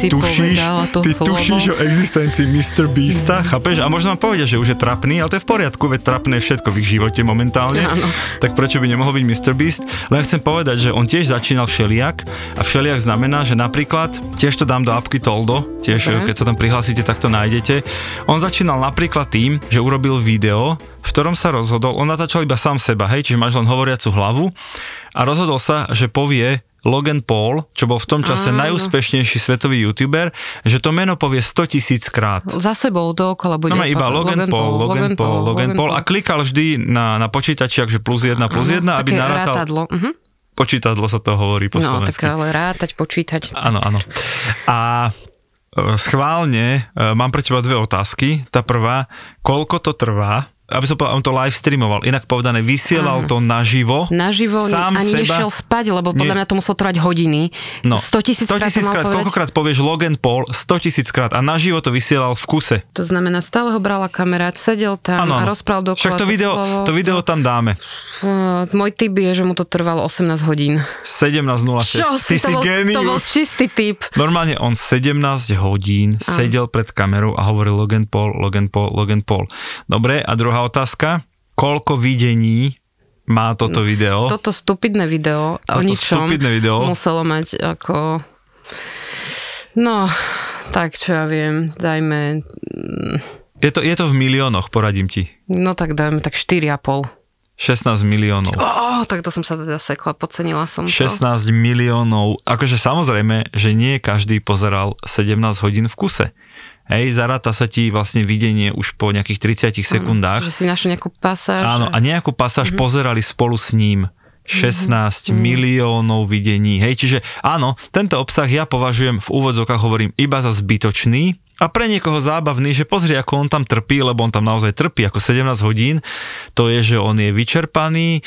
Ty si tušíš, to ty slovo. tušíš o existencii Mr. Beasta, chápeš? A možno vám povedia, že už je trapný, ale to je v poriadku, veď trapné je všetko v ich živote momentálne. Áno. Tak prečo by nemohol byť Mr. Beast? Len chcem povedať, že on tiež začínal všeliak a všeliak znamená, že napríklad, tiež to dám do apky Toldo, tiež Dobre. keď sa tam prihlásite, tak to nájdete. On začínal napríklad tým, že urobil video, v ktorom sa rozhodol, on natáčal iba sám seba, hej, čiže máš len hovoriacu hlavu a rozhodol sa, že povie Logan Paul, čo bol v tom čase Áno. najúspešnejší svetový youtuber, že to meno povie 100 tisíc krát. Za sebou dookola bude No iba Logan, Paul, Logan, Paul, Logan Paul a klikal vždy na, na počítači, akže plus jedna, plus jedna, aby narátal, rátadlo. Uh-huh. počítadlo sa to hovorí po No, slovensky. tak ale rátať, počítať. Áno, áno. A e, schválne e, mám pre teba dve otázky. Tá prvá, koľko to trvá, aby som povedal, on to live streamoval, inak povedané, vysielal to naživo. Naživo Sám ani seba- nešiel spať, lebo podľa Nie. mňa to muselo trvať hodiny. No, 100 tisíc 100 krát, to krát, koľkokrát povieš Logan Paul? 100 tisíc krát a naživo to vysielal v kuse. To znamená, stále ho brala kamerát, sedel tam Áno, a áno. rozprával dokola Však to video, slovo. to video tam dáme. Uh, môj typ je, že mu to trvalo 18 hodín. 17.06. Čo Ty si to bol, to bol genius. čistý typ. Normálne on 17 hodín sedel pred kamerou a hovoril Logan Paul, Logan Paul, Logan Paul. Dobre, a druhá otázka. Koľko videní má toto video? Toto stupidné video o Toto ničom stupidné video. muselo mať ako... No, tak čo ja viem, dajme... Je to, je to v miliónoch, poradím ti. No tak dajme tak 4,5. 16 miliónov. Oh, tak to som sa teda sekla, podcenila som to. 16 miliónov. Akože samozrejme, že nie každý pozeral 17 hodín v kuse. Hej, zaráta sa ti vlastne videnie už po nejakých 30 sekundách. Že si našiel nejakú pasáž. Áno, a nejakú pasáž mm-hmm. pozerali spolu s ním. 16 mm-hmm. miliónov videní. Hej, čiže áno, tento obsah ja považujem v úvodzokách hovorím iba za zbytočný a pre niekoho zábavný, že pozri, ako on tam trpí, lebo on tam naozaj trpí ako 17 hodín. To je, že on je vyčerpaný, e,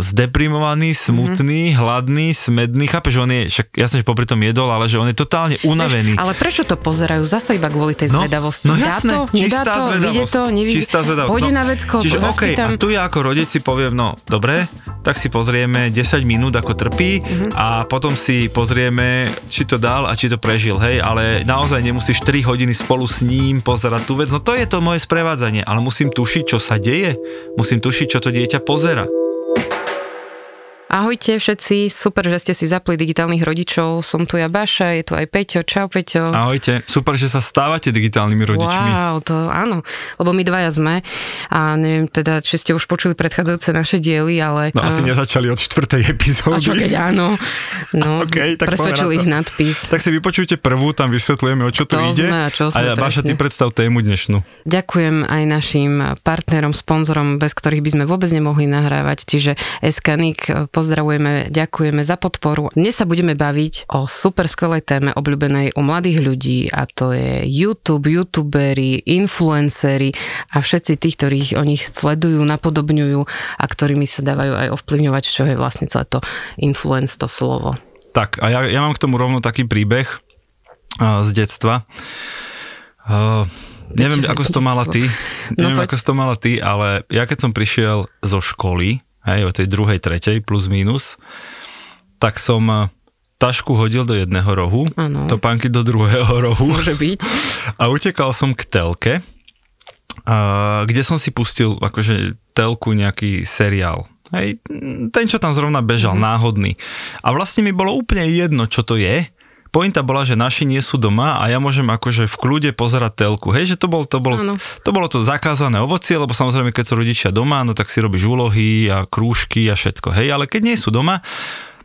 zdeprimovaný, smutný, mm-hmm. hladný, smedný. Chápeš, že on je, však jasne, že popri tom jedol, ale že on je totálne unavený. Ale prečo to pozerajú? Zase iba kvôli tej No, zvedavosti. no Dá jasné, to? Nedá čistá to? zvedavosť. To? Nevidie? Čistá zvedavosť. Pôjde no. na vecko, Čiže OK, zaspýtam. a tu ja ako rodič si poviem, no dobre, tak si pozrieme 10 minút, ako trpí Mhm. a potom si pozrieme, či to dal a či to prežil, hej, ale naozaj nemusíš 3 hodiny spolu s ním pozerať tú vec, no to je to moje sprevádzanie, ale musím tušiť, čo sa deje, musím tušiť, čo to dieťa pozera. Ahojte všetci, super, že ste si zapli digitálnych rodičov. Som tu ja Baša, je tu aj Peťo. Čau Peťo. Ahojte, super, že sa stávate digitálnymi rodičmi. Wow, to áno, lebo my dvaja sme a neviem teda, či ste už počuli predchádzajúce naše diely, ale... No asi a, nezačali od štvrtej a epizódy. čo keď áno, no, OK, tak presvedčil ich na nadpis. Tak si vypočujte prvú, tam vysvetlujeme, o čo tu Kto ide. sme a čo sme, a ja, Baša, ty predstav tému dnešnú. Ďakujem aj našim partnerom, sponzorom, bez ktorých by sme vôbec nemohli nahrávať, čiže Eskanik, pozdravujeme, ďakujeme za podporu. Dnes sa budeme baviť o super skvelej téme obľúbenej u mladých ľudí a to je YouTube, youtuberi, influenceri a všetci tí, ktorých o nich sledujú, napodobňujú a ktorými sa dávajú aj ovplyvňovať, čo je vlastne celé to influence, to slovo. Tak, a ja, ja mám k tomu rovno taký príbeh uh, z detstva. Uh, neviem, ako si to mala ty, No neviem, poď. ako si to mala ty, ale ja keď som prišiel zo školy, hej, o tej druhej, tretej, plus minus, tak som uh, tašku hodil do jedného rohu, Áno. topánky do druhého rohu Môže byť. a utekal som k telke, uh, kde som si pustil akože telku nejaký seriál. Hej, ten, čo tam zrovna bežal, mm-hmm. náhodný. A vlastne mi bolo úplne jedno, čo to je. Pointa bola, že naši nie sú doma a ja môžem akože v kľude pozerať telku. Hej, že to, bol, to, bol, to bolo to zakázané ovocie, lebo samozrejme, keď sú rodičia doma, no tak si robíš úlohy a krúžky a všetko. Hej, ale keď nie sú doma,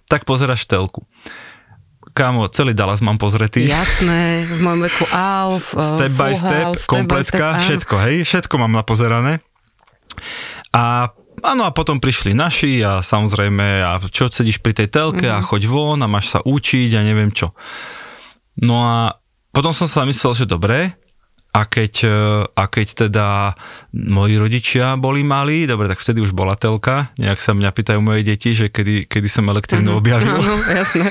tak pozeráš telku. Kámo, celý Dallas mám pozretý. Jasné, v mojom veku Alf, eh, step by step, House, kompletka, áno. všetko, hej, všetko mám napozerané. A áno, a potom prišli naši a samozrejme, a čo sedíš pri tej telke Mhm. a choď von a máš sa učiť a neviem čo. No a potom som sa myslel, že dobre, A keď, e, a keď teda moji rodičia boli malí, dobre, tak vtedy už bola telka. Nejak sa mňa pýtajú moje deti, že kedy, kedy som elektrínu objavil. Áno, jasné.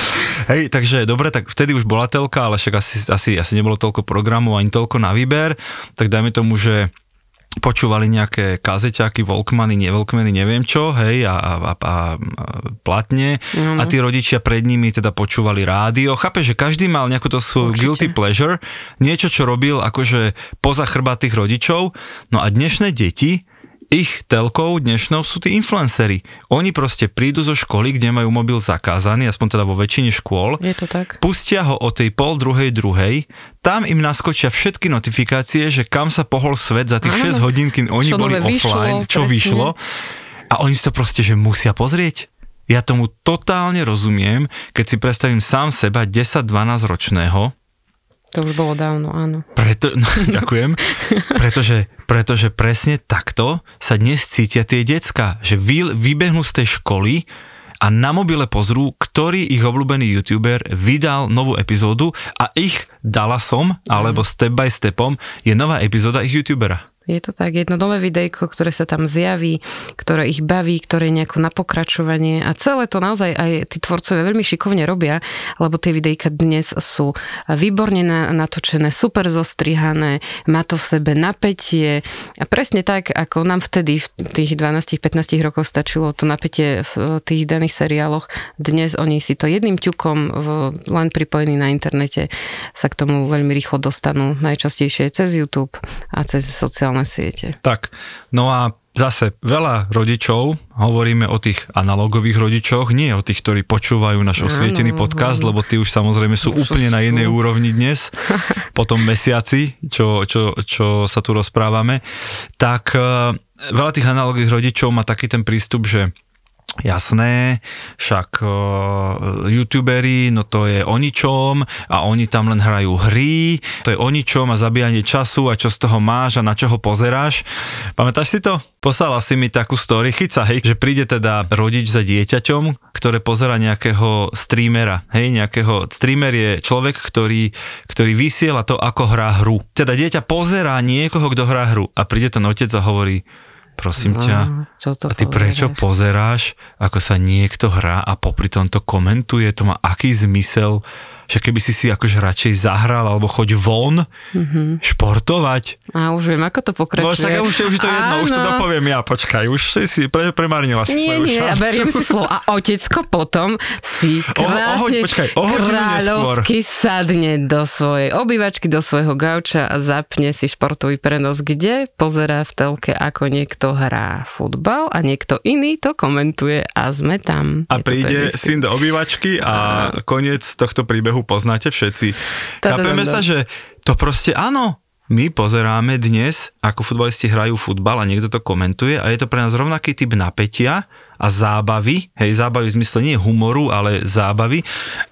Hej, takže dobre, tak vtedy už bola telka, ale však asi, asi, asi nebolo toľko programov ani toľko na výber, tak dajme tomu, že počúvali nejaké kazeťaky, Volkmany, nie Volkmany, neviem čo, hej, a, a, a, a platne. Mm. A tí rodičia pred nimi teda počúvali rádio. Chápe, že každý mal nejakú to svoju Určite. guilty pleasure, niečo, čo robil akože poza chrba tých rodičov. No a dnešné deti, ich telkou dnešnou sú tí influencery. Oni proste prídu zo školy, kde majú mobil zakázaný, aspoň teda vo väčšine škôl. Je to tak. Pustia ho o tej pol druhej druhej, tam im naskočia všetky notifikácie, že kam sa pohol svet za tých Aha, 6 hodín, kým oni boli offline, vyšlo, čo presne. vyšlo. A oni si to proste, že musia pozrieť. Ja tomu totálne rozumiem, keď si predstavím sám seba 10-12 ročného, to už bolo dávno, áno. Preto, no, ďakujem. Pretože, pretože presne takto sa dnes cítia tie decka, že vy, vybehnú z tej školy a na mobile pozrú, ktorý ich obľúbený youtuber vydal novú epizódu a ich dala som, alebo step by stepom, je nová epizóda ich youtubera. Je to tak, jedno nové videjko, ktoré sa tam zjaví, ktoré ich baví, ktoré je nejako na pokračovanie. A celé to naozaj aj tí tvorcovia veľmi šikovne robia, lebo tie videjka dnes sú výborne natočené, super zostrihané, má to v sebe napätie. A presne tak, ako nám vtedy v tých 12-15 rokoch stačilo to napätie v tých daných seriáloch, dnes oni si to jedným ťukom len pripojení na internete sa k tomu veľmi rýchlo dostanú, najčastejšie cez YouTube a cez sociálne sociálne siete. Tak, no a zase veľa rodičov, hovoríme o tých analogových rodičoch, nie o tých, ktorí počúvajú náš osvietený podcast, lebo tí už samozrejme sú už úplne sú. na inej úrovni dnes, po tom mesiaci, čo, čo, čo sa tu rozprávame, tak uh, veľa tých analogových rodičov má taký ten prístup, že Jasné, však uh, youtuberi, no to je o ničom a oni tam len hrajú hry, to je o ničom a zabíjanie času a čo z toho máš a na čo ho pozeráš. Pamätáš si to? Poslala si mi takú story, chyca, hej, že príde teda rodič za dieťaťom, ktoré pozera nejakého streamera, hej, nejakého, streamer je človek, ktorý, ktorý vysiela to, ako hrá hru. Teda dieťa pozerá niekoho, kto hrá hru a príde ten otec a hovorí, prosím no, ťa, a ty pozeráš? prečo pozeráš, ako sa niekto hrá a popri tom to komentuje, to má aký zmysel, že keby si si akože radšej zahral alebo choď von mm-hmm. športovať. A už viem, ako to pokračuje. No však už, už je to jedno, Áno. už to dopoviem ja, počkaj, už si si pre, premárnila si nie, svoju nie, šancu. Beriem si slovo. A otecko potom si krásne počkaj, kráľovsky sadne do svojej obývačky, do svojho gauča a zapne si športový prenos, kde pozerá v telke, ako niekto hrá futbal a niekto iný to komentuje a sme tam. A príde syn do obývačky a, a koniec tohto príbehu príbehu poznáte všetci. Chápeme sa, že to proste áno, my pozeráme dnes, ako futbalisti hrajú futbal a niekto to komentuje a je to pre nás rovnaký typ napätia, a zábavy, hej, zábavy v zmysle nie humoru, ale zábavy,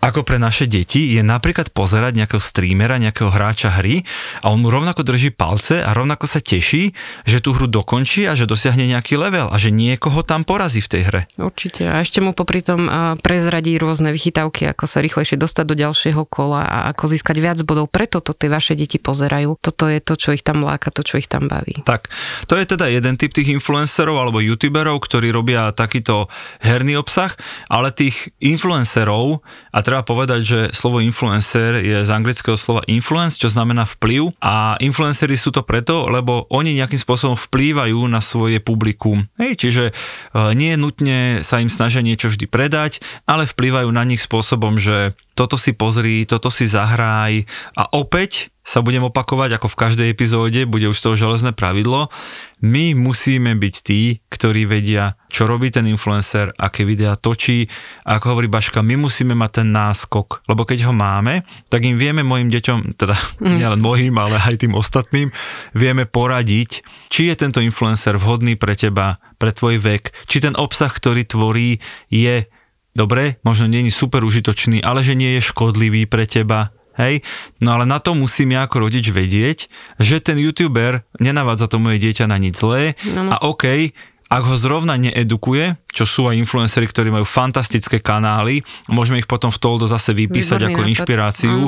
ako pre naše deti je napríklad pozerať nejakého streamera, nejakého hráča hry a on mu rovnako drží palce a rovnako sa teší, že tú hru dokončí a že dosiahne nejaký level a že niekoho tam porazí v tej hre. Určite. A ešte mu popri tom prezradí rôzne vychytávky, ako sa rýchlejšie dostať do ďalšieho kola a ako získať viac bodov. Preto to tie vaše deti pozerajú. Toto je to, čo ich tam láka, to, čo ich tam baví. Tak, to je teda jeden typ tých influencerov alebo youtuberov, ktorí robia taký takýto herný obsah, ale tých influencerov, a treba povedať, že slovo influencer je z anglického slova influence, čo znamená vplyv a influencery sú to preto, lebo oni nejakým spôsobom vplývajú na svoje publikum. Hej, čiže e, nie je nutne sa im snažia niečo vždy predať, ale vplývajú na nich spôsobom, že toto si pozri, toto si zahraj a opäť sa budem opakovať ako v každej epizóde, bude už to železné pravidlo. My musíme byť tí, ktorí vedia, čo robí ten influencer, aké videá točí. A ako hovorí Baška, my musíme mať ten náskok, lebo keď ho máme, tak im vieme mojim deťom, teda mm. nielen mojim, ale aj tým ostatným, vieme poradiť, či je tento influencer vhodný pre teba, pre tvoj vek, či ten obsah, ktorý tvorí, je dobre, možno je super užitočný, ale že nie je škodlivý pre teba, hej? No ale na to musím ja ako rodič vedieť, že ten youtuber nenavádza to moje dieťa na nič zlé no. no. a OK, ak ho zrovna needukuje, čo sú aj influenceri, ktorí majú fantastické kanály, môžeme ich potom v Toldo zase vypísať Výborný ako inšpiráciu,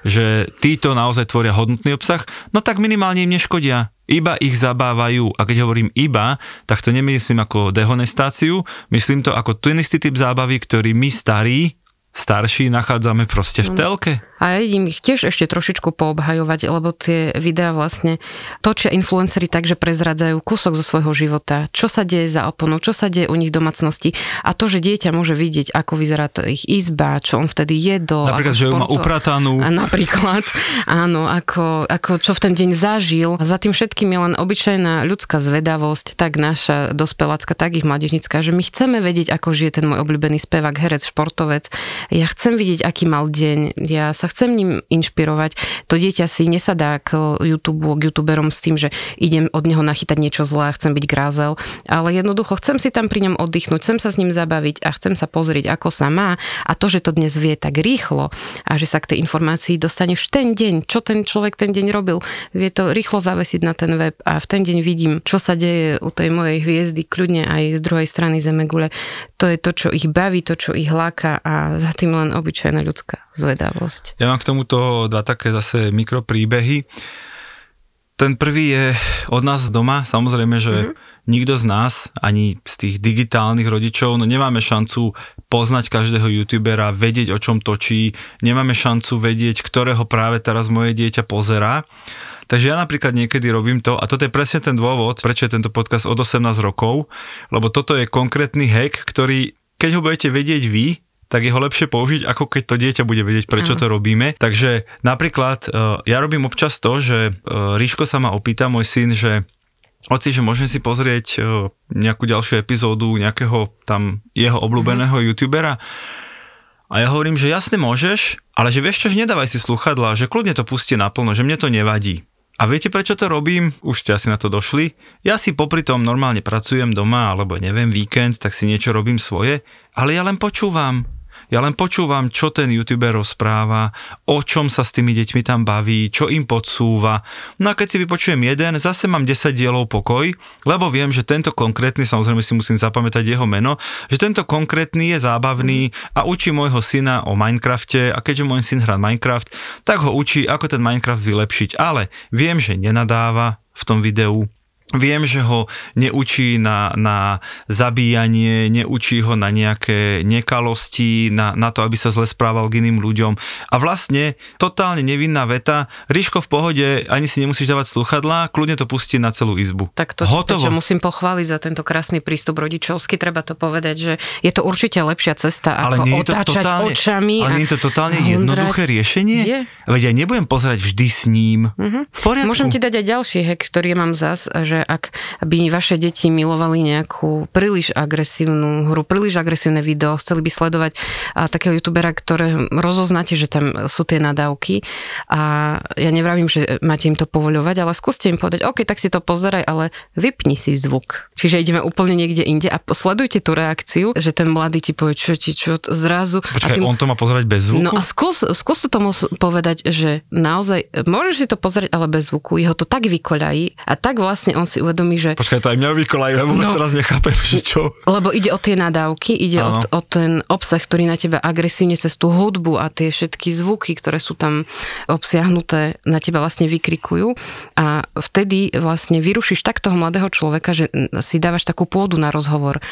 že títo naozaj tvoria hodnotný obsah, no tak minimálne im neškodia. Iba ich zabávajú. A keď hovorím iba, tak to nemyslím ako dehonestáciu, myslím to ako ten istý typ zábavy, ktorý my starí, starší nachádzame proste v telke. A idem ich tiež ešte trošičku poobhajovať, lebo tie videá vlastne točia influenceri tak, že prezradzajú kúsok zo svojho života, čo sa deje za oponou, čo sa deje u nich v domácnosti a to, že dieťa môže vidieť, ako vyzerá to ich izba, čo on vtedy jedol. Napríklad, že ju má upratanú. A napríklad, áno, ako, ako čo v ten deň zažil. A za tým všetkým je len obyčajná ľudská zvedavosť, tak naša dospelácka, tak ich mládežnická, že my chceme vedieť, ako žije ten môj obľúbený spevák, herec, športovec. Ja chcem vidieť, aký mal deň. Ja sa chcem ním inšpirovať. To dieťa si nesadá k YouTube, k youtuberom s tým, že idem od neho nachytať niečo zlé chcem byť grázel, ale jednoducho chcem si tam pri ňom oddychnúť, chcem sa s ním zabaviť a chcem sa pozrieť, ako sa má a to, že to dnes vie tak rýchlo a že sa k tej informácii dostaneš v ten deň, čo ten človek ten deň robil, vie to rýchlo zavesiť na ten web a v ten deň vidím, čo sa deje u tej mojej hviezdy, kľudne aj z druhej strany Zemegule. To je to, čo ich baví, to, čo ich láka a za tým len obyčajná ľudská zvedavosť. Ja mám k tomuto dva také zase mikropríbehy. Ten prvý je od nás doma, samozrejme, že mm-hmm. nikto z nás, ani z tých digitálnych rodičov, no nemáme šancu poznať každého youtubera, vedieť o čom točí, nemáme šancu vedieť, ktorého práve teraz moje dieťa pozerá. Takže ja napríklad niekedy robím to, a toto je presne ten dôvod, prečo je tento podcast od 18 rokov, lebo toto je konkrétny hack, ktorý, keď ho budete vedieť vy, tak je ho lepšie použiť, ako keď to dieťa bude vedieť, prečo to robíme. Takže napríklad e, ja robím občas to, že e, Ríško sa ma opýta, môj syn, že Oci, že môžem si pozrieť e, nejakú ďalšiu epizódu nejakého tam jeho obľúbeného mm-hmm. youtubera. A ja hovorím, že jasne môžeš, ale že vieš čo, že nedávaj si sluchadla, že kľudne to pusti naplno, že mne to nevadí. A viete, prečo to robím? Už ste asi na to došli. Ja si popri tom normálne pracujem doma, alebo neviem, víkend, tak si niečo robím svoje, ale ja len počúvam. Ja len počúvam, čo ten youtuber rozpráva, o čom sa s tými deťmi tam baví, čo im podsúva. No a keď si vypočujem jeden, zase mám 10 dielov pokoj, lebo viem, že tento konkrétny, samozrejme si musím zapamätať jeho meno, že tento konkrétny je zábavný a učí môjho syna o Minecrafte a keďže môj syn hrá Minecraft, tak ho učí, ako ten Minecraft vylepšiť. Ale viem, že nenadáva v tom videu, Viem, že ho neučí na, na zabíjanie, neučí ho na nejaké nekalosti, na, na to, aby sa zle správal k iným ľuďom. A vlastne totálne nevinná veta, Ríško v pohode, ani si nemusíš dávať sluchadlá, kľudne to pustí na celú izbu. Tak to, Hotovo. čo musím pochváliť za tento krásny prístup rodičovský, treba to povedať, že je to určite lepšia cesta, ale ako nie je to otáčať totálne, očami. ale a- nie je to totálne hundrať. jednoduché riešenie? Je. Veď ja nebudem pozerať vždy s ním. V poriadku. Môžem ti dať aj ďalší hack, ktorý mám zas, že ak by vaše deti milovali nejakú príliš agresívnu hru, príliš agresívne video, chceli by sledovať a, takého youtubera, ktoré rozoznáte, že tam sú tie nadávky a ja nevravím, že máte im to povoľovať, ale skúste im povedať, OK, tak si to pozeraj, ale vypni si zvuk. Čiže ideme úplne niekde inde a sledujte tú reakciu, že ten mladý ti povie, čo ti, čo zrazu. Počkaj, a ty, on to má pozerať bez zvuku? No a skús, skús to tomu povedať, že naozaj môžeš si to pozrieť, ale bez zvuku. Jeho to tak vykoľají a tak vlastne on si uvedomí, že Počkaj, to aj mňa vykolajú, ja vôbec No. teraz nechápem, že čo. lebo ide o tie nadávky, ide o, o ten obsah, ktorý na teba agresívne cez tú hudbu a tie všetky zvuky, ktoré sú tam obsiahnuté, na teba vlastne vykrikujú a vtedy vlastne vyrušíš tak toho mladého človeka, že si dávaš takú pôdu na rozhovor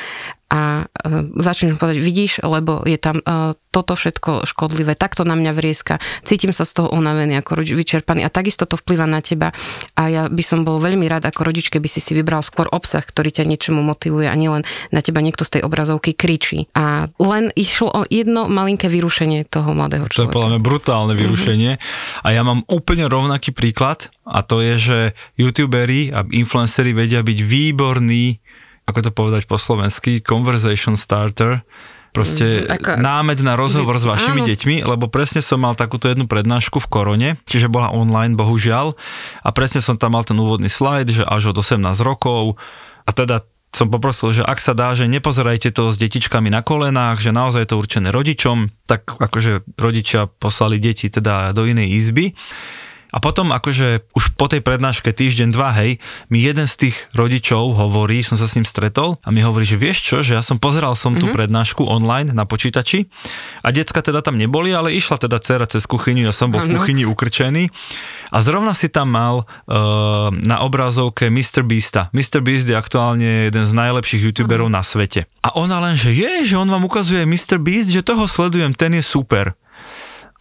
a e, začneš povedať, vidíš, lebo je tam e, toto všetko škodlivé, takto na mňa vrieska, cítim sa z toho unavený, ako rodič vyčerpaný a takisto to vplyva na teba a ja by som bol veľmi rád ako rodič, keby si si vybral skôr obsah, ktorý ťa niečomu motivuje a nielen na teba niekto z tej obrazovky kričí. A len išlo o jedno malinké vyrušenie toho mladého To je človeka. podľa mňa brutálne vyrušenie. A ja mám úplne rovnaký príklad a to je, že youtuberi a influenceri vedia byť výborní, ako to povedať po slovensky, conversation starter, proste Mhm, ako- námed na rozhovor s vašimi Áno. deťmi, lebo presne som mal takúto jednu prednášku v Korone, čiže bola online, bohužiaľ, a presne som tam mal ten úvodný slajd, že až od 18 rokov, a teda som poprosil, že ak sa dá, že nepozerajte to s detičkami na kolenách, že naozaj je to určené rodičom, tak akože rodičia poslali deti teda do inej izby. A potom akože už po tej prednáške týždeň, dva, hej, mi jeden z tých rodičov hovorí, som sa s ním stretol a mi hovorí, že vieš čo, že ja som pozeral som tú mm-hmm. prednášku online na počítači a decka teda tam neboli, ale išla teda dcera cez kuchyňu, ja som bol ano. v kuchyni ukrčený a zrovna si tam mal uh, na obrazovke Mr. Beasta. Mr. Beast je aktuálne jeden z najlepších youtuberov uh-huh. na svete. A ona len, že je, že on vám ukazuje Mr. Beast, že toho sledujem, ten je super.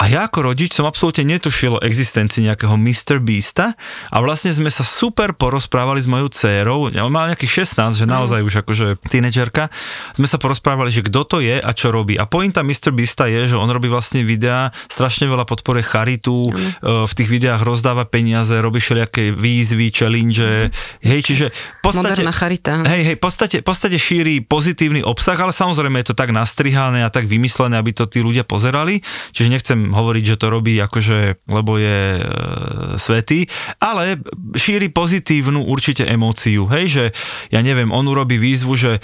A ja ako rodič som absolútne netušil o existencii nejakého Mr. Beasta a vlastne sme sa super porozprávali s mojou dcérou, ja mal nejakých 16, že naozaj už akože tínedžerka, sme sa porozprávali, že kto to je a čo robí. A pointa Mr. Beasta je, že on robí vlastne videá, strašne veľa podpore charitu, mm. v tých videách rozdáva peniaze, robí všelijaké výzvy, challenge, mm. hej, čiže v podstate... Moderná charita. Hej, hej, v podstate, v podstate šíri pozitívny obsah, ale samozrejme je to tak nastrihané a tak vymyslené, aby to tí ľudia pozerali, čiže nechcem hovoriť, že to robí akože, lebo je e, svetý, ale šíri pozitívnu určite emóciu, hej, že ja neviem, on urobí výzvu, že e,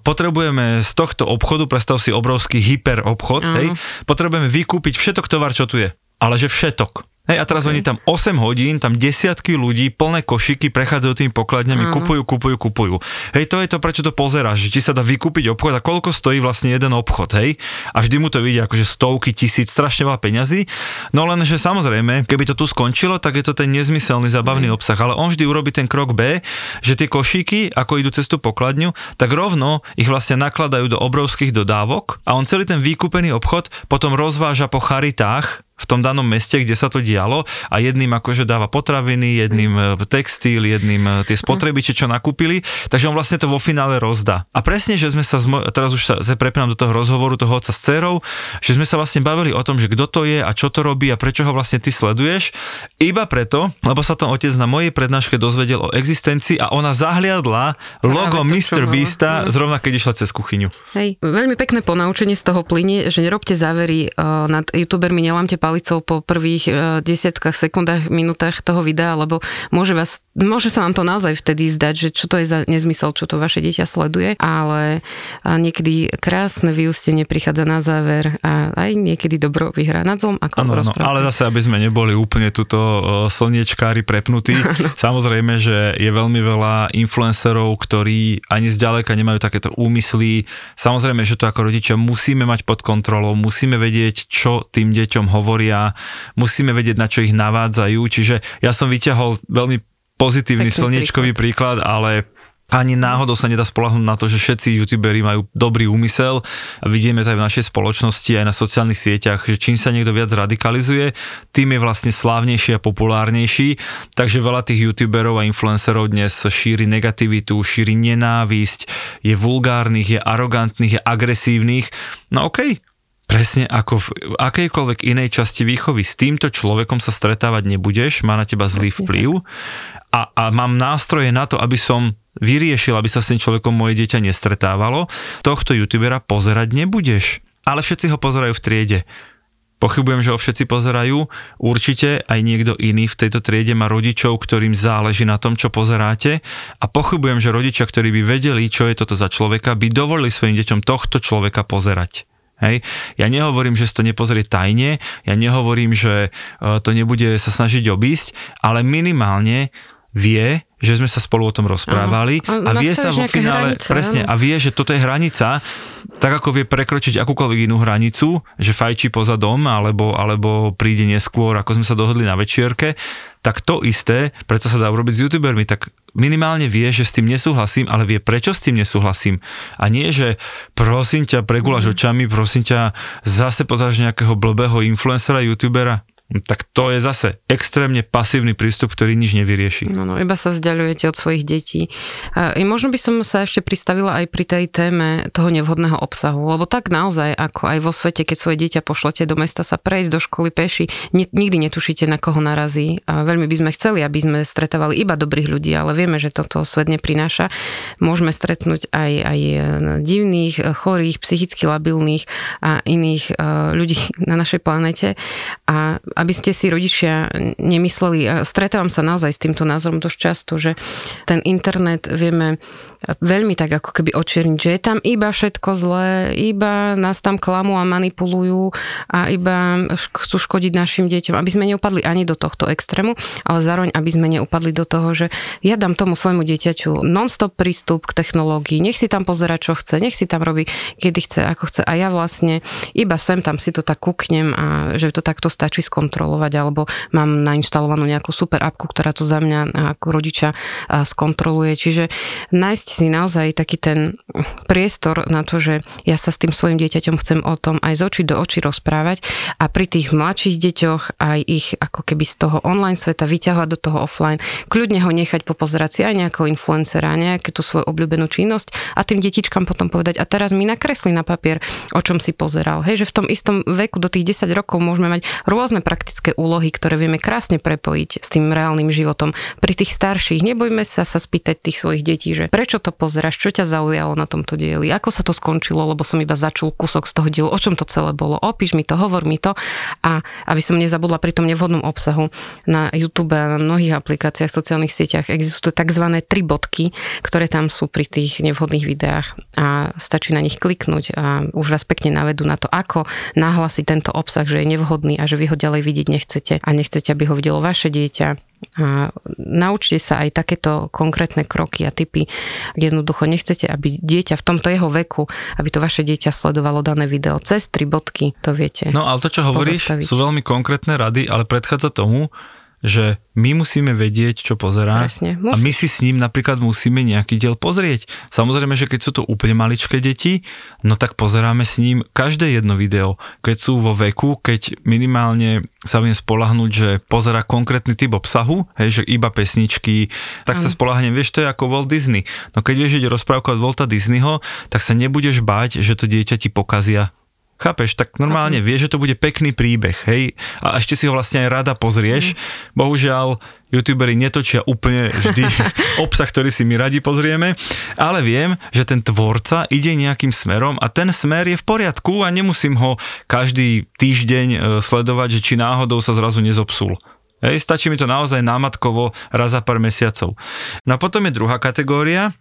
potrebujeme z tohto obchodu, predstav si obrovský hyper obchod, uh-huh. hej, potrebujeme vykúpiť všetok tovar, čo tu je, ale že všetok. Hej, a teraz okay. oni tam 8 hodín, tam desiatky ľudí, plné košiky prechádzajú tými pokladňami, uh-huh. kupujú, kupujú, kupujú. Hej, to je to, prečo to pozeráš, že či sa dá vykúpiť obchod a koľko stojí vlastne jeden obchod, hej. A vždy mu to vidia akože stovky, tisíc, strašne veľa peňazí. No len, že samozrejme, keby to tu skončilo, tak je to ten nezmyselný zabavný uh-huh. obsah. Ale on vždy urobí ten krok B, že tie košíky, ako idú cez tú pokladňu, tak rovno ich vlastne nakladajú do obrovských dodávok a on celý ten vykúpený obchod potom rozváža po charitách v tom danom meste, kde sa to dialo a jedným akože dáva potraviny, jedným e, textil, jedným e, tie spotrebiče, čo nakúpili, takže on vlastne to vo finále rozdá. A presne, že sme sa, zmo- teraz už sa prepínam do toho rozhovoru toho otca s dcerou, že sme sa vlastne bavili o tom, že kto to je a čo to robí a prečo ho vlastne ty sleduješ, iba preto, lebo sa ten otec na mojej prednáške dozvedel o existencii a ona zahliadla logo Mr. Beasta no. zrovna keď išla cez kuchyňu. Hej, veľmi pekné ponaučenie z toho plynie, že nerobte závery uh, nad youtubermi, nelámte palicou po prvých e, desiatkách, sekundách, minútach toho videa, lebo môže, vás, môže sa vám to naozaj vtedy zdať, že čo to je za nezmysel, čo to vaše dieťa sleduje, ale niekedy krásne vyústenie prichádza na záver a aj niekedy dobro vyhrá nad zlom, ako ano, no, ale zase, aby sme neboli úplne tuto slniečkári prepnutí, ano. samozrejme, že je veľmi veľa influencerov, ktorí ani zďaleka nemajú takéto úmysly. Samozrejme, že to ako rodičia musíme mať pod kontrolou, musíme vedieť, čo tým deťom hovorí hovoria, musíme vedieť, na čo ich navádzajú, čiže ja som vyťahol veľmi pozitívny Pekný slniečkový príklad. príklad, ale ani náhodou sa nedá spolahnúť na to, že všetci youtuberi majú dobrý úmysel a vidíme to aj v našej spoločnosti, aj na sociálnych sieťach, že čím sa niekto viac radikalizuje, tým je vlastne slávnejší a populárnejší, takže veľa tých youtuberov a influencerov dnes šíri negativitu, šíri nenávisť, je vulgárnych, je arogantných, je agresívnych, no okej, okay, Presne ako v akejkoľvek inej časti výchovy. S týmto človekom sa stretávať nebudeš, má na teba zlý Presne vplyv a, a mám nástroje na to, aby som vyriešil, aby sa s tým človekom moje dieťa nestretávalo. Tohto youtubera pozerať nebudeš. Ale všetci ho pozerajú v triede. Pochybujem, že ho všetci pozerajú. Určite aj niekto iný v tejto triede má rodičov, ktorým záleží na tom, čo pozeráte. A pochybujem, že rodičia, ktorí by vedeli, čo je toto za človeka, by dovolili svojim deťom tohto človeka pozerať. Hej. Ja nehovorím, že si to nepozrie tajne, ja nehovorím, že e, to nebude sa snažiť obísť, ale minimálne vie, že sme sa spolu o tom rozprávali a, a vie sa vo finále, hranice, presne, a vie, že toto je hranica, tak ako vie prekročiť akúkoľvek inú hranicu, že fajčí poza dom, alebo, alebo príde neskôr, ako sme sa dohodli na večierke, tak to isté, predsa sa dá urobiť s youtubermi, tak minimálne vie, že s tým nesúhlasím, ale vie, prečo s tým nesúhlasím. A nie, že prosím ťa, pregulaš mm. očami, prosím ťa, zase pozráš nejakého blbého influencera, youtubera tak to je zase extrémne pasívny prístup, ktorý nič nevyrieši. No, no, iba sa vzdialujete od svojich detí. A možno by som sa ešte pristavila aj pri tej téme toho nevhodného obsahu, lebo tak naozaj, ako aj vo svete, keď svoje dieťa pošlete do mesta sa prejsť do školy peši, nikdy netušíte, na koho narazí. A veľmi by sme chceli, aby sme stretávali iba dobrých ľudí, ale vieme, že toto svet neprináša. Môžeme stretnúť aj, aj divných, chorých, psychicky labilných a iných ľudí na našej planete. A aby ste si rodičia nemysleli, a stretávam sa naozaj s týmto názorom dosť často, že ten internet vieme veľmi tak ako keby očierniť, že je tam iba všetko zlé, iba nás tam klamú a manipulujú a iba chcú škodiť našim deťom, aby sme neupadli ani do tohto extrému, ale zároveň, aby sme neupadli do toho, že ja dám tomu svojmu dieťaťu non-stop prístup k technológii, nech si tam pozera, čo chce, nech si tam robí, kedy chce, ako chce a ja vlastne iba sem tam si to tak kúknem a že to takto stačí skontrolovať, alebo mám nainštalovanú nejakú super apku, ktorá to za mňa ako rodiča skontroluje. Čiže nájsť si naozaj taký ten priestor na to, že ja sa s tým svojim dieťaťom chcem o tom aj z očí do očí rozprávať a pri tých mladších deťoch aj ich ako keby z toho online sveta vyťahovať do toho offline, kľudne ho nechať popozerať si aj nejakého influencera, nejakú tú svoju obľúbenú činnosť a tým detičkám potom povedať a teraz mi nakresli na papier, o čom si pozeral. Hej, že v tom istom veku do tých 10 rokov môžeme mať rôzne praktické úlohy, ktoré vieme krásne prepojiť s tým reálnym životom. Pri tých starších nebojme sa sa spýtať tých svojich detí, že prečo to pozeráš, čo ťa zaujalo na tomto dieli, ako sa to skončilo, lebo som iba začul kúsok z toho dielu, o čom to celé bolo, opíš mi to, hovor mi to a aby som nezabudla pri tom nevhodnom obsahu na YouTube a na mnohých aplikáciách, sociálnych sieťach existujú tzv. tri bodky, ktoré tam sú pri tých nevhodných videách a stačí na nich kliknúť a už raz pekne navedú na to, ako nahlasiť tento obsah, že je nevhodný a že vy ho ďalej vidieť nechcete a nechcete, aby ho videlo vaše dieťa a naučte sa aj takéto konkrétne kroky a typy. Jednoducho nechcete, aby dieťa v tomto jeho veku, aby to vaše dieťa sledovalo dané video cez tri bodky, to viete. No ale to, čo hovoríš, pozastaviť. sú veľmi konkrétne rady, ale predchádza tomu, že my musíme vedieť, čo pozerá Presne, a my si s ním napríklad musíme nejaký diel pozrieť. Samozrejme, že keď sú to úplne maličké deti, no tak pozeráme s ním každé jedno video. Keď sú vo veku, keď minimálne sa viem spolahnúť, že pozera konkrétny typ obsahu, hej, že iba pesničky, tak sa spolahnem, vieš, to je ako Walt Disney. No keď vieš ide rozprávka od Walta Disneyho, tak sa nebudeš báť, že to dieťa ti pokazia Chápeš, tak normálne Chápem. vieš, že to bude pekný príbeh, hej? A ešte si ho vlastne aj rada pozrieš. Mm. Bohužiaľ, youtuberi netočia úplne vždy obsah, ktorý si my radi pozrieme, ale viem, že ten tvorca ide nejakým smerom a ten smer je v poriadku a nemusím ho každý týždeň e, sledovať, že či náhodou sa zrazu nezopsul. Hej, stačí mi to naozaj námatkovo raz za pár mesiacov. No a potom je druhá kategória,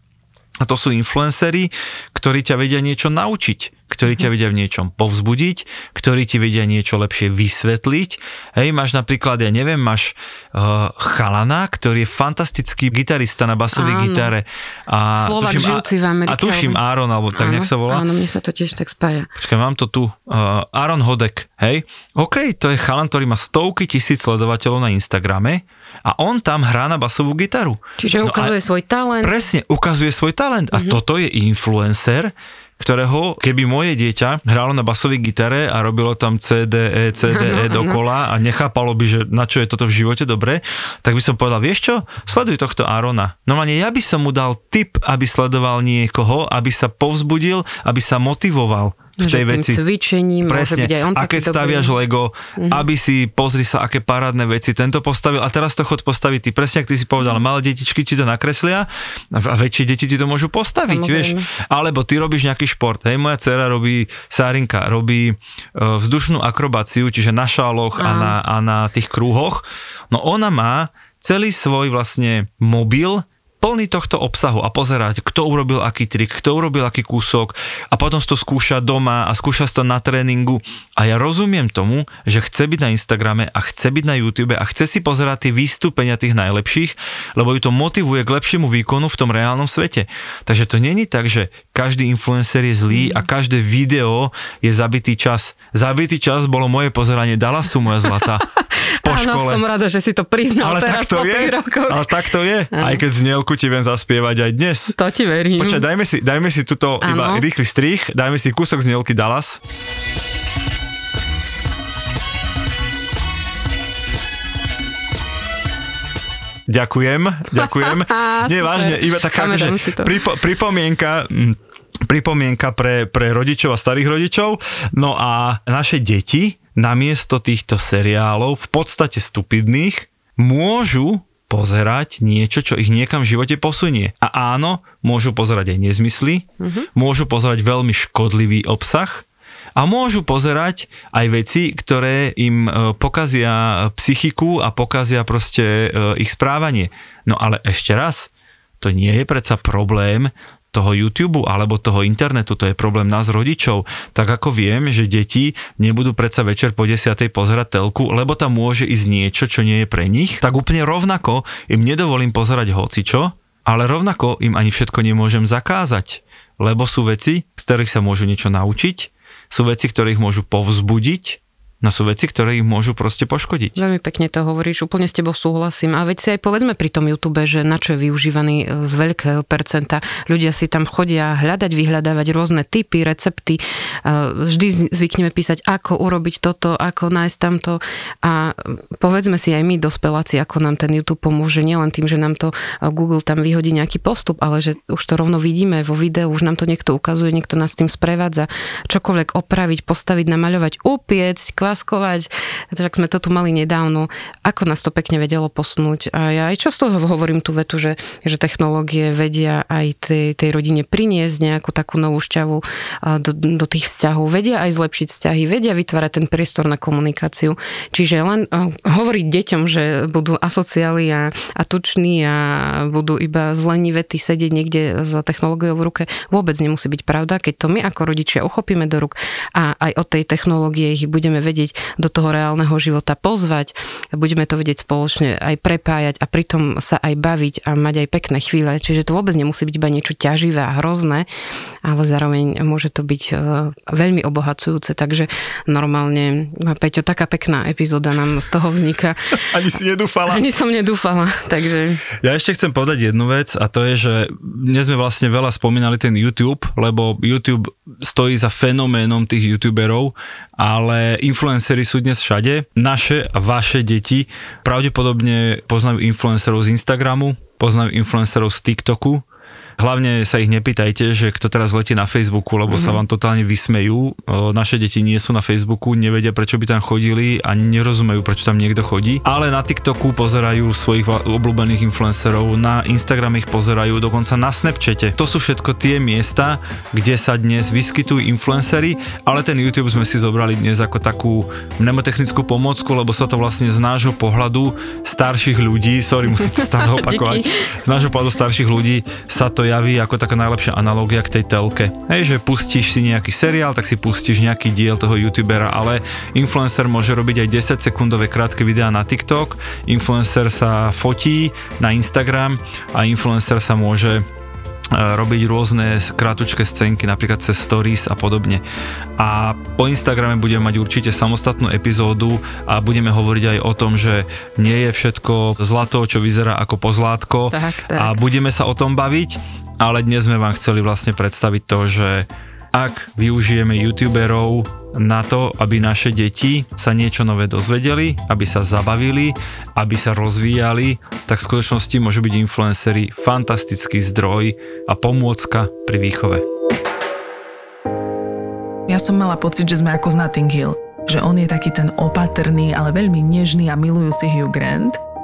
a to sú influencery, ktorí ťa vedia niečo naučiť, ktorí ťa mhm. vedia v niečom povzbudiť, ktorí ti vedia niečo lepšie vysvetliť. Hej, máš napríklad, ja neviem, máš uh, chalana, ktorý je fantastický gitarista na basovej áno. gitare. A Slovak tuším, žijúci v Amerike. A tuším alebo... Aaron, alebo tak áno, nejak sa volá. Áno, mne sa to tiež tak spája. Počkaj, mám to tu. Uh, Aaron Hodek, hej. OK, to je chalan, ktorý má stovky tisíc sledovateľov na Instagrame a on tam hrá na basovú gitaru. Čiže no ukazuje svoj talent. Presne, ukazuje svoj talent. A mm-hmm. toto je influencer, ktorého, keby moje dieťa hrálo na basovej gitare a robilo tam C, D, E, C, D, E dokola a nechápalo by, že na čo je toto v živote dobre, tak by som povedal, vieš čo, sleduj tohto Arona. Normálne ja by som mu dal tip, aby sledoval niekoho, aby sa povzbudil, aby sa motivoval v tej veci. cvičením Presne. môže byť aj on A keď staviaš dobrý. Lego, mm-hmm. aby si pozri sa, aké parádne veci tento postavil a teraz to chod postaviť ty. Presne, ak ty si povedal, mm-hmm. malé detičky ti to nakreslia a väčšie deti ti to môžu postaviť, Samozrejme. vieš. Alebo ty robíš nejaký šport. Hej, moja dcera robí, Sárinka, robí uh, vzdušnú akrobáciu, čiže na šáloch a na, a na tých krúhoch. No ona má celý svoj vlastne mobil plný tohto obsahu a pozerať, kto urobil aký trik, kto urobil aký kúsok a potom si to skúša doma a skúša si to na tréningu. A ja rozumiem tomu, že chce byť na Instagrame a chce byť na YouTube a chce si pozerať tie výstupenia tých najlepších, lebo ju to motivuje k lepšiemu výkonu v tom reálnom svete. Takže to není tak, že každý influencer je zlý a každé video je zabitý čas. Zabitý čas bolo moje pozeranie Dallasu, moja zlata. Po Áno, škole. som rada, že si to priznal ale teraz tak to po je, rokoch. Ale tak to je. Aj keď znielku ti viem zaspievať aj dnes. To ti verím. Počkaj, dajme si, dajme si tuto Áno. iba rýchly strich, dajme si kúsok znielky Dallas. Ďakujem, ďakujem. Nie, vážne, iba taká že pripo, pripomienka, mm, pripomienka pre, pre rodičov a starých rodičov. No a naše deti namiesto týchto seriálov v podstate stupidných môžu pozerať niečo, čo ich niekam v živote posunie. A áno, môžu pozerať aj nezmysly, mm-hmm. môžu pozerať veľmi škodlivý obsah, a môžu pozerať aj veci, ktoré im e, pokazia psychiku a pokazia proste e, ich správanie. No ale ešte raz, to nie je predsa problém toho YouTube alebo toho internetu, to je problém nás rodičov. Tak ako viem, že deti nebudú predsa večer po 10. pozerať telku, lebo tam môže ísť niečo, čo nie je pre nich, tak úplne rovnako im nedovolím pozerať hocičo, ale rovnako im ani všetko nemôžem zakázať, lebo sú veci, z ktorých sa môžu niečo naučiť, sú veci, ktoré ich môžu povzbudiť No sú veci, ktoré ich môžu proste poškodiť. Veľmi pekne to hovoríš, úplne s tebou súhlasím. A veď si aj povedzme pri tom YouTube, že na čo je využívaný e, z veľkého percenta. Ľudia si tam chodia hľadať, vyhľadávať rôzne typy, recepty. E, vždy zvykneme písať, ako urobiť toto, ako nájsť tamto. A povedzme si aj my, dospeláci, ako nám ten YouTube pomôže. Nielen tým, že nám to e, Google tam vyhodí nejaký postup, ale že už to rovno vidíme vo videu, už nám to niekto ukazuje, niekto nás tým sprevádza. Čokoľvek opraviť, postaviť, namaľovať, upiecť, kváskovať. Tak sme to tu mali nedávno. Ako nás to pekne vedelo posunúť. A ja aj často hovorím tú vetu, že, že technológie vedia aj tej, tej rodine priniesť nejakú takú novú šťavu do, do tých vzťahov. Vedia aj zlepšiť vzťahy, vedia vytvárať ten priestor na komunikáciu. Čiže len hovoriť deťom, že budú asociáli a, a tuční a budú iba zlení vety sedieť niekde za technológiou v ruke, vôbec nemusí byť pravda, keď to my ako rodičia uchopíme do rúk a aj od tej technológie ich budeme vedieť vedieť do toho reálneho života pozvať, budeme to vedieť spoločne aj prepájať a pritom sa aj baviť a mať aj pekné chvíle. Čiže to vôbec nemusí byť iba niečo ťaživé a hrozné, ale zároveň môže to byť e, veľmi obohacujúce. Takže normálne, Peťo, taká pekná epizóda nám z toho vzniká. Ani si nedúfala. Ani som nedúfala, takže... Ja ešte chcem povedať jednu vec a to je, že dnes sme vlastne veľa spomínali ten YouTube, lebo YouTube stojí za fenoménom tých youtuberov, ale influencery sú dnes všade. Naše a vaše deti pravdepodobne poznajú influencerov z Instagramu, poznajú influencerov z TikToku, Hlavne sa ich nepýtajte, že kto teraz letí na Facebooku, lebo mm-hmm. sa mhm. vám totálne vysmejú. Naše deti nie sú na Facebooku, nevedia prečo by tam chodili a nerozumejú prečo tam niekto chodí. Ale na TikToku pozerajú svojich obľúbených influencerov, na Instagram ich pozerajú, dokonca na Snapchate. To sú všetko tie miesta, kde sa dnes vyskytujú influencery, ale ten YouTube sme si zobrali dnes ako takú mnemotechnickú pomocku, lebo sa to vlastne z nášho pohľadu starších ľudí, sorry, musíte stále opakovať, z nášho pohľadu starších ľudí sa to javí ako taká najlepšia analogia k tej telke. Hej, že pustíš si nejaký seriál, tak si pustíš nejaký diel toho youtubera, ale influencer môže robiť aj 10 sekundové krátke videá na TikTok, influencer sa fotí na Instagram a influencer sa môže robiť rôzne krátučké scénky, napríklad cez stories a podobne. A po Instagrame budeme mať určite samostatnú epizódu a budeme hovoriť aj o tom, že nie je všetko zlato, čo vyzerá ako pozlátko tak, tak. a budeme sa o tom baviť, ale dnes sme vám chceli vlastne predstaviť to, že ak využijeme youtuberov na to, aby naše deti sa niečo nové dozvedeli, aby sa zabavili, aby sa rozvíjali, tak v skutočnosti môžu byť influencery fantastický zdroj a pomôcka pri výchove. Ja som mala pocit, že sme ako z Notting Hill. Že on je taký ten opatrný, ale veľmi nežný a milujúci Hugh Grant